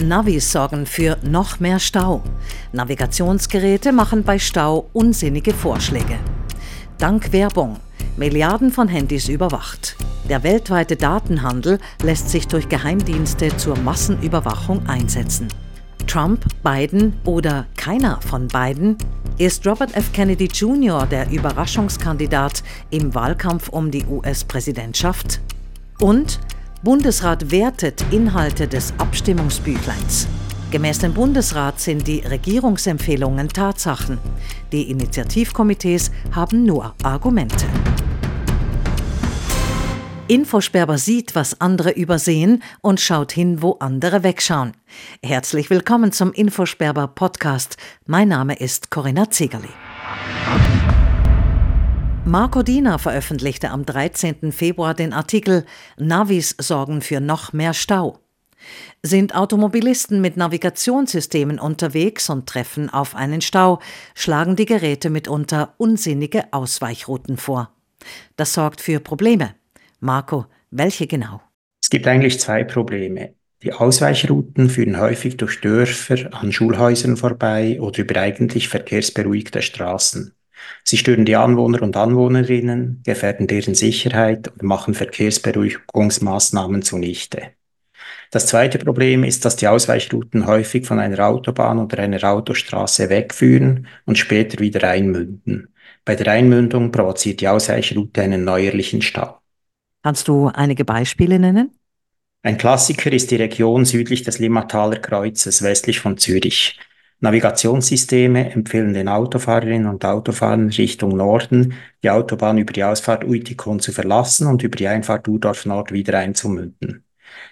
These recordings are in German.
Navis sorgen für noch mehr Stau. Navigationsgeräte machen bei Stau unsinnige Vorschläge. Dank Werbung. Milliarden von Handys überwacht. Der weltweite Datenhandel lässt sich durch Geheimdienste zur Massenüberwachung einsetzen. Trump, Biden oder keiner von beiden? Ist Robert F. Kennedy Jr. der Überraschungskandidat im Wahlkampf um die US-Präsidentschaft? Und Bundesrat wertet Inhalte des Abstimmungsbüchleins. Gemäß dem Bundesrat sind die Regierungsempfehlungen Tatsachen. Die Initiativkomitees haben nur Argumente. Infosperber sieht, was andere übersehen und schaut hin, wo andere wegschauen. Herzlich willkommen zum Infosperber Podcast. Mein Name ist Corinna Zegerli. Marco Diener veröffentlichte am 13. Februar den Artikel Navis sorgen für noch mehr Stau. Sind Automobilisten mit Navigationssystemen unterwegs und treffen auf einen Stau, schlagen die Geräte mitunter unsinnige Ausweichrouten vor. Das sorgt für Probleme. Marco, welche genau? Es gibt eigentlich zwei Probleme. Die Ausweichrouten führen häufig durch Dörfer an Schulhäusern vorbei oder über eigentlich verkehrsberuhigte Straßen. Sie stören die Anwohner und Anwohnerinnen, gefährden deren Sicherheit und machen Verkehrsberuhigungsmaßnahmen zunichte. Das zweite Problem ist, dass die Ausweichrouten häufig von einer Autobahn oder einer Autostraße wegführen und später wieder einmünden. Bei der Einmündung provoziert die Ausweichroute einen neuerlichen Stau. Kannst du einige Beispiele nennen? Ein Klassiker ist die Region südlich des Limmataler Kreuzes, westlich von Zürich. Navigationssysteme empfehlen den Autofahrerinnen und Autofahrern Richtung Norden, die Autobahn über die Ausfahrt Uitikon zu verlassen und über die Einfahrt Urdorf Nord wieder einzumünden.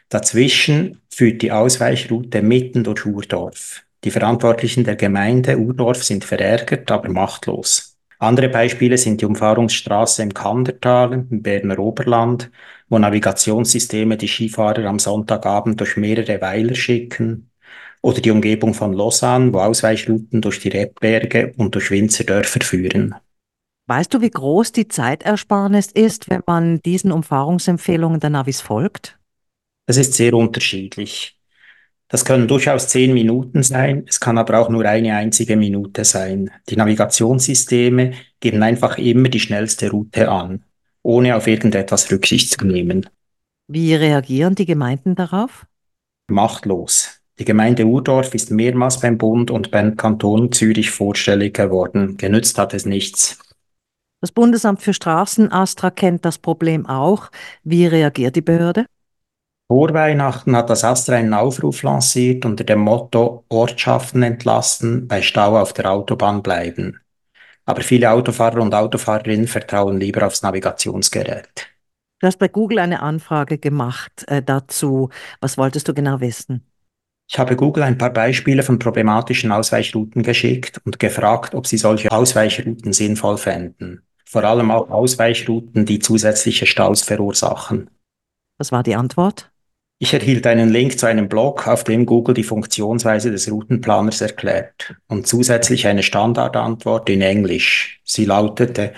Dazwischen führt die Ausweichroute mitten durch Urdorf. Die Verantwortlichen der Gemeinde Urdorf sind verärgert, aber machtlos. Andere Beispiele sind die Umfahrungsstraße im Kandertal, im Berner Oberland, wo Navigationssysteme die Skifahrer am Sonntagabend durch mehrere Weiler schicken, oder die Umgebung von Lausanne, wo Ausweichrouten durch die Rebberge und durch Winzerdörfer führen. Weißt du, wie groß die Zeitersparnis ist, wenn man diesen Umfahrungsempfehlungen der Navis folgt? Das ist sehr unterschiedlich. Das können durchaus zehn Minuten sein, es kann aber auch nur eine einzige Minute sein. Die Navigationssysteme geben einfach immer die schnellste Route an, ohne auf irgendetwas Rücksicht zu nehmen. Wie reagieren die Gemeinden darauf? Machtlos. Die Gemeinde Urdorf ist mehrmals beim Bund und beim Kanton Zürich vorstellig geworden. Genützt hat es nichts. Das Bundesamt für Straßen Astra kennt das Problem auch. Wie reagiert die Behörde? Vor Weihnachten hat das Astra einen Aufruf lanciert unter dem Motto Ortschaften entlasten, bei Stau auf der Autobahn bleiben. Aber viele Autofahrer und Autofahrerinnen vertrauen lieber aufs Navigationsgerät. Du hast bei Google eine Anfrage gemacht äh, dazu. Was wolltest du genau wissen? Ich habe Google ein paar Beispiele von problematischen Ausweichrouten geschickt und gefragt, ob sie solche Ausweichrouten sinnvoll fänden. Vor allem auch Ausweichrouten, die zusätzliche Staus verursachen. Was war die Antwort? Ich erhielt einen Link zu einem Blog, auf dem Google die Funktionsweise des Routenplaners erklärt und zusätzlich eine Standardantwort in Englisch. Sie lautete,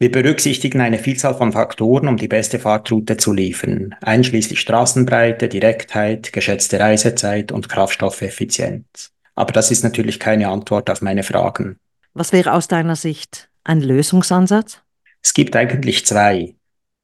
wir berücksichtigen eine Vielzahl von Faktoren, um die beste Fahrtroute zu liefern, einschließlich Straßenbreite, Direktheit, geschätzte Reisezeit und Kraftstoffeffizienz. Aber das ist natürlich keine Antwort auf meine Fragen. Was wäre aus deiner Sicht ein Lösungsansatz? Es gibt eigentlich zwei.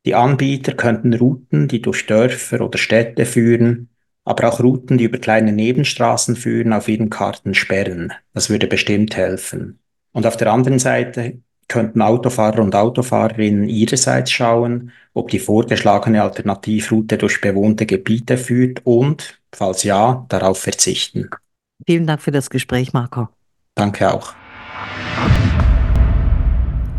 Die Anbieter könnten Routen, die durch Dörfer oder Städte führen, aber auch Routen, die über kleine Nebenstraßen führen, auf ihren Karten sperren. Das würde bestimmt helfen. Und auf der anderen Seite könnten Autofahrer und Autofahrerinnen ihrerseits schauen, ob die vorgeschlagene Alternativroute durch bewohnte Gebiete führt und, falls ja, darauf verzichten. Vielen Dank für das Gespräch, Marco. Danke auch.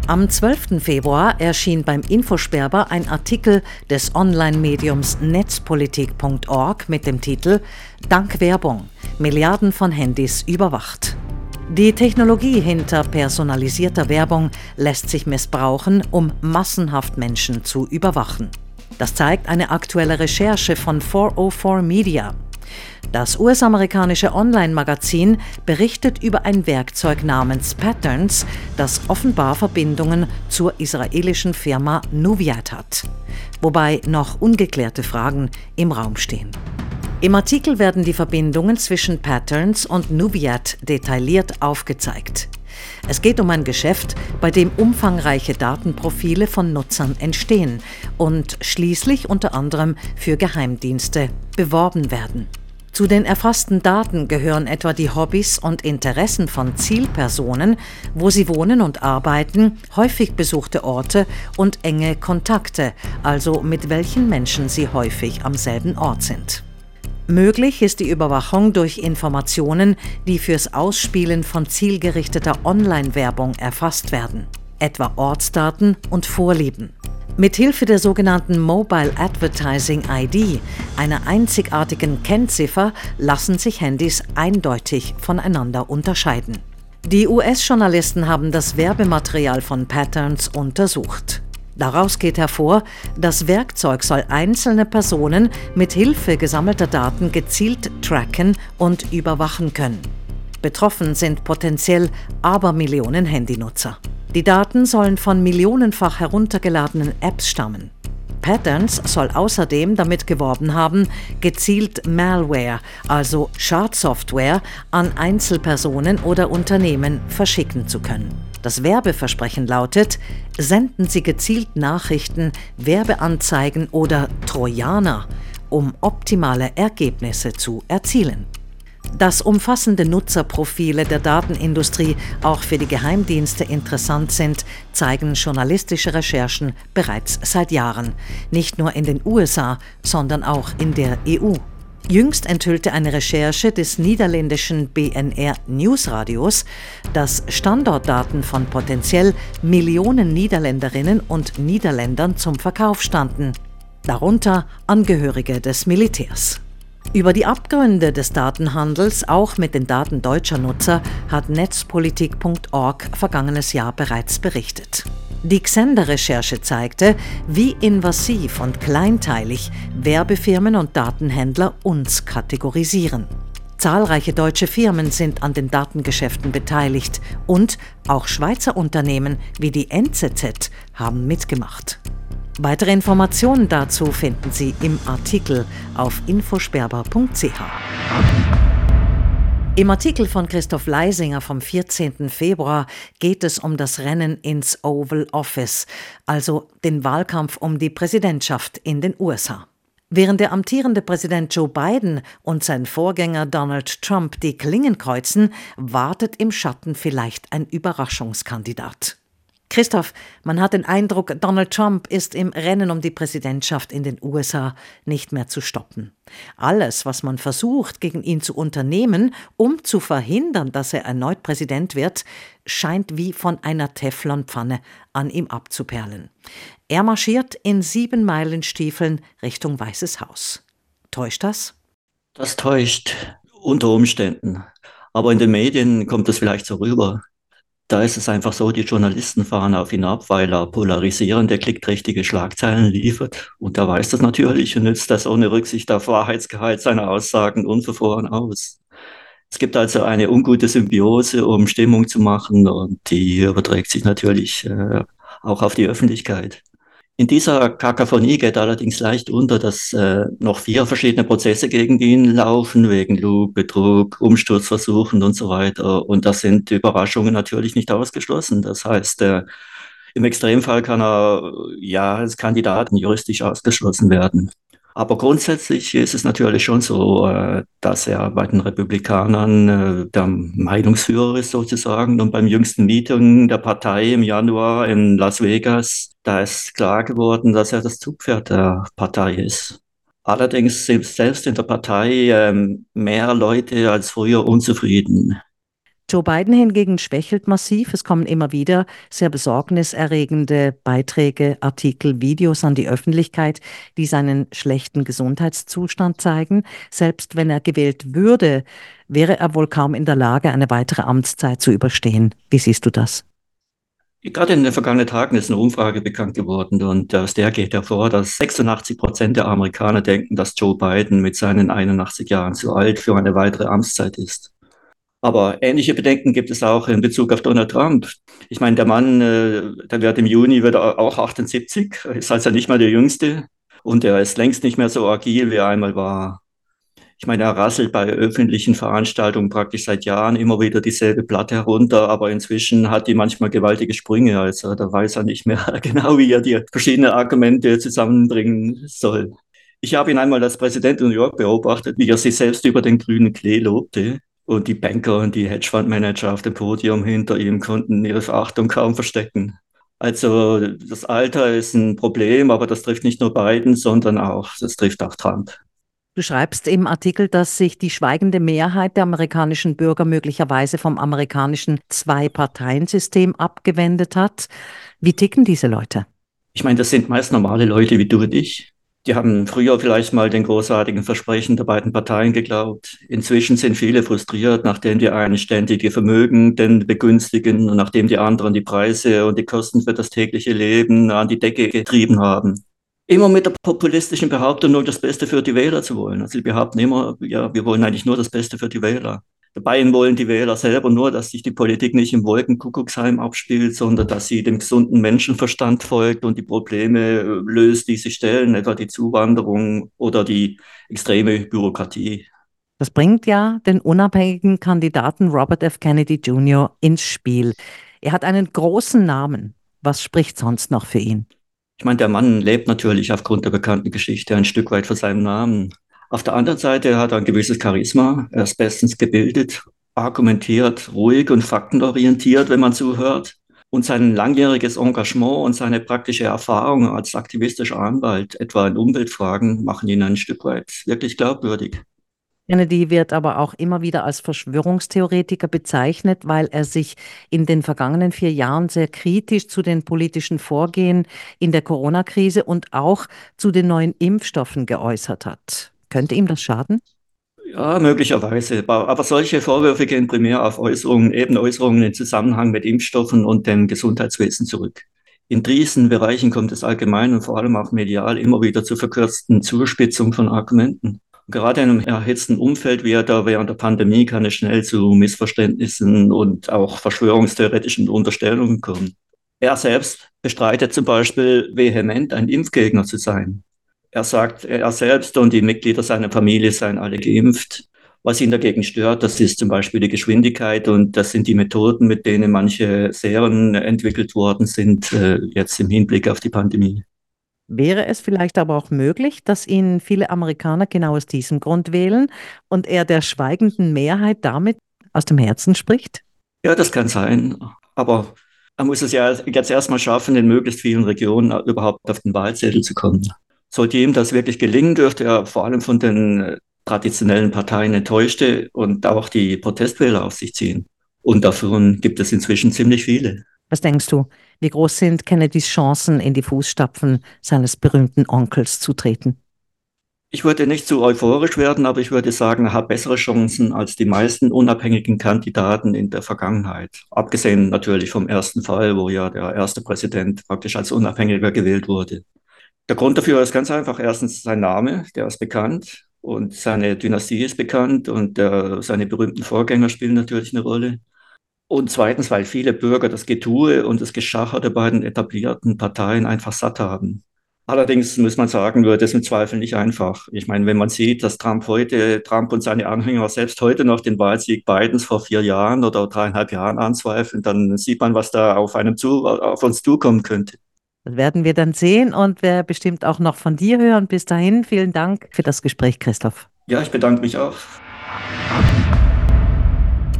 Am 12. Februar erschien beim Infosperber ein Artikel des Online-Mediums netzpolitik.org mit dem Titel Dank Werbung Milliarden von Handys überwacht. Die Technologie hinter personalisierter Werbung lässt sich missbrauchen, um massenhaft Menschen zu überwachen. Das zeigt eine aktuelle Recherche von 404 Media. Das US-amerikanische Online-Magazin berichtet über ein Werkzeug namens Patterns, das offenbar Verbindungen zur israelischen Firma Nuviat hat, wobei noch ungeklärte Fragen im Raum stehen. Im Artikel werden die Verbindungen zwischen Patterns und Nubiat detailliert aufgezeigt. Es geht um ein Geschäft, bei dem umfangreiche Datenprofile von Nutzern entstehen und schließlich unter anderem für Geheimdienste beworben werden. Zu den erfassten Daten gehören etwa die Hobbys und Interessen von Zielpersonen, wo sie wohnen und arbeiten, häufig besuchte Orte und enge Kontakte, also mit welchen Menschen sie häufig am selben Ort sind. Möglich ist die Überwachung durch Informationen, die fürs Ausspielen von zielgerichteter Online-Werbung erfasst werden, etwa Ortsdaten und Vorlieben. Mithilfe der sogenannten Mobile Advertising ID, einer einzigartigen Kennziffer, lassen sich Handys eindeutig voneinander unterscheiden. Die US-Journalisten haben das Werbematerial von Patterns untersucht. Daraus geht hervor, das Werkzeug soll einzelne Personen mit Hilfe gesammelter Daten gezielt tracken und überwachen können. Betroffen sind potenziell Abermillionen Handynutzer. Die Daten sollen von millionenfach heruntergeladenen Apps stammen. Patterns soll außerdem damit geworben haben, gezielt Malware, also Schadsoftware, an Einzelpersonen oder Unternehmen verschicken zu können. Das Werbeversprechen lautet, senden Sie gezielt Nachrichten, Werbeanzeigen oder Trojaner, um optimale Ergebnisse zu erzielen. Dass umfassende Nutzerprofile der Datenindustrie auch für die Geheimdienste interessant sind, zeigen journalistische Recherchen bereits seit Jahren, nicht nur in den USA, sondern auch in der EU. Jüngst enthüllte eine Recherche des niederländischen BNR Newsradios, dass Standortdaten von potenziell Millionen Niederländerinnen und Niederländern zum Verkauf standen, darunter Angehörige des Militärs. Über die Abgründe des Datenhandels, auch mit den Daten deutscher Nutzer, hat netzpolitik.org vergangenes Jahr bereits berichtet. Die Xender-Recherche zeigte, wie invasiv und kleinteilig Werbefirmen und Datenhändler uns kategorisieren. Zahlreiche deutsche Firmen sind an den Datengeschäften beteiligt und auch Schweizer Unternehmen wie die NZZ haben mitgemacht. Weitere Informationen dazu finden Sie im Artikel auf infosperber.ch. Im Artikel von Christoph Leisinger vom 14. Februar geht es um das Rennen ins Oval Office, also den Wahlkampf um die Präsidentschaft in den USA. Während der amtierende Präsident Joe Biden und sein Vorgänger Donald Trump die Klingen kreuzen, wartet im Schatten vielleicht ein Überraschungskandidat. Christoph, man hat den Eindruck, Donald Trump ist im Rennen um die Präsidentschaft in den USA nicht mehr zu stoppen. Alles, was man versucht, gegen ihn zu unternehmen, um zu verhindern, dass er erneut Präsident wird, scheint wie von einer Teflonpfanne an ihm abzuperlen. Er marschiert in sieben Meilenstiefeln Richtung Weißes Haus. Täuscht das? Das täuscht unter Umständen. Aber in den Medien kommt es vielleicht so rüber. Da ist es einfach so, die Journalisten fahren auf ihn ab, weil er polarisierende, klickträchtige Schlagzeilen liefert. Und er weiß das natürlich und nützt das ohne Rücksicht auf Wahrheitsgehalt seiner Aussagen unverfroren aus. Es gibt also eine ungute Symbiose, um Stimmung zu machen und die überträgt sich natürlich äh, auch auf die Öffentlichkeit. In dieser Kakaphonie geht allerdings leicht unter, dass äh, noch vier verschiedene Prozesse gegen ihn laufen, wegen Lug, Betrug, Umsturzversuchen und so weiter. Und das sind Überraschungen natürlich nicht ausgeschlossen. Das heißt, äh, im Extremfall kann er ja als Kandidat juristisch ausgeschlossen werden. Aber grundsätzlich ist es natürlich schon so, äh, dass er bei den Republikanern äh, der Meinungsführer ist sozusagen. Und beim jüngsten Meeting der Partei im Januar in Las Vegas, da ist klar geworden, dass er das Zugpferd der Partei ist. Allerdings sind selbst in der Partei ähm, mehr Leute als früher unzufrieden. Joe Biden hingegen schwächelt massiv. Es kommen immer wieder sehr besorgniserregende Beiträge, Artikel, Videos an die Öffentlichkeit, die seinen schlechten Gesundheitszustand zeigen. Selbst wenn er gewählt würde, wäre er wohl kaum in der Lage, eine weitere Amtszeit zu überstehen. Wie siehst du das? Gerade in den vergangenen Tagen ist eine Umfrage bekannt geworden und aus der geht hervor, dass 86 Prozent der Amerikaner denken, dass Joe Biden mit seinen 81 Jahren zu alt für eine weitere Amtszeit ist. Aber ähnliche Bedenken gibt es auch in Bezug auf Donald Trump. Ich meine, der Mann, äh, der wird im Juni wird auch 78, ist also nicht mal der Jüngste und er ist längst nicht mehr so agil, wie er einmal war. Ich meine, er rasselt bei öffentlichen Veranstaltungen praktisch seit Jahren immer wieder dieselbe Platte herunter, aber inzwischen hat die manchmal gewaltige Sprünge. Also da weiß er nicht mehr genau, wie er die verschiedenen Argumente zusammenbringen soll. Ich habe ihn einmal als Präsident in New York beobachtet, wie er sich selbst über den grünen Klee lobte. Und die Banker und die Hedgefondsmanager auf dem Podium hinter ihm konnten ihre Verachtung kaum verstecken. Also das Alter ist ein Problem, aber das trifft nicht nur Biden, sondern auch, das trifft auch Trump. Du schreibst im Artikel, dass sich die schweigende Mehrheit der amerikanischen Bürger möglicherweise vom amerikanischen Zwei-Parteien-System abgewendet hat. Wie ticken diese Leute? Ich meine, das sind meist normale Leute wie du und ich. Die haben früher vielleicht mal den großartigen Versprechen der beiden Parteien geglaubt. Inzwischen sind viele frustriert, nachdem die einen ständig ihr Vermögen denn begünstigen und nachdem die anderen die Preise und die Kosten für das tägliche Leben an die Decke getrieben haben immer mit der populistischen Behauptung, nur das Beste für die Wähler zu wollen. Also sie behaupten immer, ja, wir wollen eigentlich nur das Beste für die Wähler. Dabei wollen die Wähler selber nur, dass sich die Politik nicht im Wolkenkuckucksheim abspielt, sondern dass sie dem gesunden Menschenverstand folgt und die Probleme äh, löst, die sie stellen, etwa die Zuwanderung oder die extreme Bürokratie. Das bringt ja den unabhängigen Kandidaten Robert F. Kennedy Jr. ins Spiel. Er hat einen großen Namen. Was spricht sonst noch für ihn? Ich meine, der Mann lebt natürlich aufgrund der bekannten Geschichte ein Stück weit von seinem Namen. Auf der anderen Seite hat er ein gewisses Charisma, er ist bestens gebildet, argumentiert, ruhig und faktenorientiert, wenn man zuhört. Und sein langjähriges Engagement und seine praktische Erfahrung als aktivistischer Anwalt, etwa in Umweltfragen, machen ihn ein Stück weit wirklich glaubwürdig. Kennedy wird aber auch immer wieder als Verschwörungstheoretiker bezeichnet, weil er sich in den vergangenen vier Jahren sehr kritisch zu den politischen Vorgehen in der Corona-Krise und auch zu den neuen Impfstoffen geäußert hat. Könnte ihm das schaden? Ja, möglicherweise. Aber solche Vorwürfe gehen primär auf Äußerungen, eben Äußerungen im Zusammenhang mit Impfstoffen und dem Gesundheitswesen zurück. In diesen Bereichen kommt es allgemein und vor allem auch medial immer wieder zur verkürzten Zuspitzung von Argumenten. Gerade in einem erhitzten Umfeld wie da während der Pandemie kann es schnell zu Missverständnissen und auch verschwörungstheoretischen Unterstellungen kommen. Er selbst bestreitet zum Beispiel vehement, ein Impfgegner zu sein. Er sagt, er selbst und die Mitglieder seiner Familie seien alle geimpft. Was ihn dagegen stört, das ist zum Beispiel die Geschwindigkeit und das sind die Methoden, mit denen manche Serien entwickelt worden sind, äh, jetzt im Hinblick auf die Pandemie. Wäre es vielleicht aber auch möglich, dass ihn viele Amerikaner genau aus diesem Grund wählen und er der schweigenden Mehrheit damit aus dem Herzen spricht? Ja, das kann sein. Aber er muss es ja jetzt erstmal schaffen, in möglichst vielen Regionen überhaupt auf den Wahlzettel zu kommen. Sollte ihm das wirklich gelingen, dürfte er vor allem von den äh, traditionellen Parteien enttäuschte und auch die Protestwähler auf sich ziehen. Und davon gibt es inzwischen ziemlich viele. Was denkst du, wie groß sind Kennedys Chancen, in die Fußstapfen seines berühmten Onkels zu treten? Ich würde nicht zu euphorisch werden, aber ich würde sagen, er hat bessere Chancen als die meisten unabhängigen Kandidaten in der Vergangenheit. Abgesehen natürlich vom ersten Fall, wo ja der erste Präsident praktisch als Unabhängiger gewählt wurde. Der Grund dafür ist ganz einfach. Erstens sein Name, der ist bekannt und seine Dynastie ist bekannt und äh, seine berühmten Vorgänger spielen natürlich eine Rolle. Und zweitens, weil viele Bürger das Getue und das Geschacher der beiden etablierten Parteien einfach satt haben. Allerdings muss man sagen, wird es im Zweifel nicht einfach. Ich meine, wenn man sieht, dass Trump heute, Trump und seine Anhänger selbst heute noch den Wahlsieg Bidens vor vier Jahren oder dreieinhalb Jahren anzweifeln, dann sieht man, was da auf einem zu, auf uns zukommen könnte. Das werden wir dann sehen und wir bestimmt auch noch von dir hören. Bis dahin, vielen Dank für das Gespräch, Christoph. Ja, ich bedanke mich auch.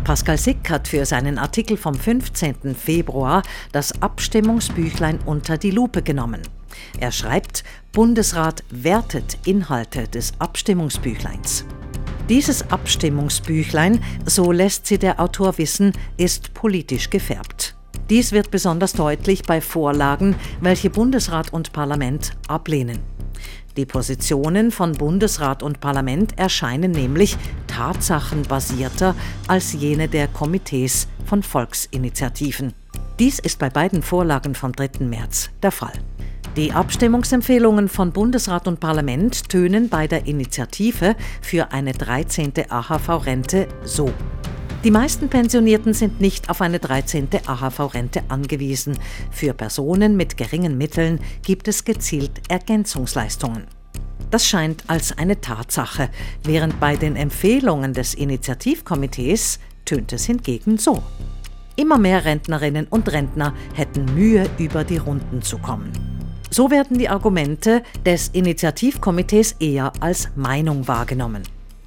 Pascal Sick hat für seinen Artikel vom 15. Februar das Abstimmungsbüchlein unter die Lupe genommen. Er schreibt, Bundesrat wertet Inhalte des Abstimmungsbüchleins. Dieses Abstimmungsbüchlein, so lässt sie der Autor wissen, ist politisch gefärbt. Dies wird besonders deutlich bei Vorlagen, welche Bundesrat und Parlament ablehnen. Die Positionen von Bundesrat und Parlament erscheinen nämlich tatsachenbasierter als jene der Komitees von Volksinitiativen. Dies ist bei beiden Vorlagen vom 3. März der Fall. Die Abstimmungsempfehlungen von Bundesrat und Parlament tönen bei der Initiative für eine 13. AHV-Rente so. Die meisten Pensionierten sind nicht auf eine 13. AHV-Rente angewiesen. Für Personen mit geringen Mitteln gibt es gezielt Ergänzungsleistungen. Das scheint als eine Tatsache, während bei den Empfehlungen des Initiativkomitees tönt es hingegen so. Immer mehr Rentnerinnen und Rentner hätten Mühe, über die Runden zu kommen. So werden die Argumente des Initiativkomitees eher als Meinung wahrgenommen.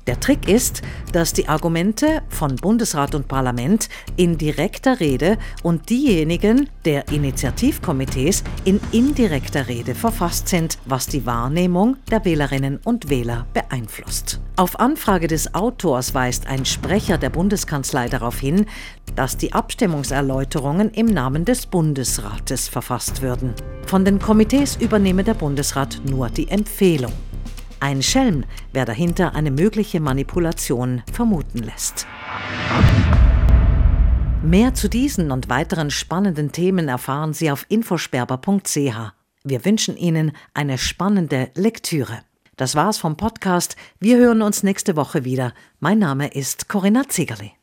Der Trick ist, dass die Argumente von Bundesrat und Parlament in direkter Rede und diejenigen der Initiativkomitees in indirekter Rede verfasst sind, was die Wahrnehmung der Wählerinnen und Wähler beeinflusst. Auf Anfrage des Autors weist ein Sprecher der Bundeskanzlei darauf hin, dass die Abstimmungserläuterungen im Namen des Bundesrates verfasst würden. Von den Komitees übernehme der Bundesrat nur die Empfehlung. Ein Schelm, wer dahinter eine mögliche Manipulation vermuten lässt. Mehr zu diesen und weiteren spannenden Themen erfahren Sie auf infosperber.ch. Wir wünschen Ihnen eine spannende Lektüre. Das war's vom Podcast. Wir hören uns nächste Woche wieder. Mein Name ist Corinna Ziegerli.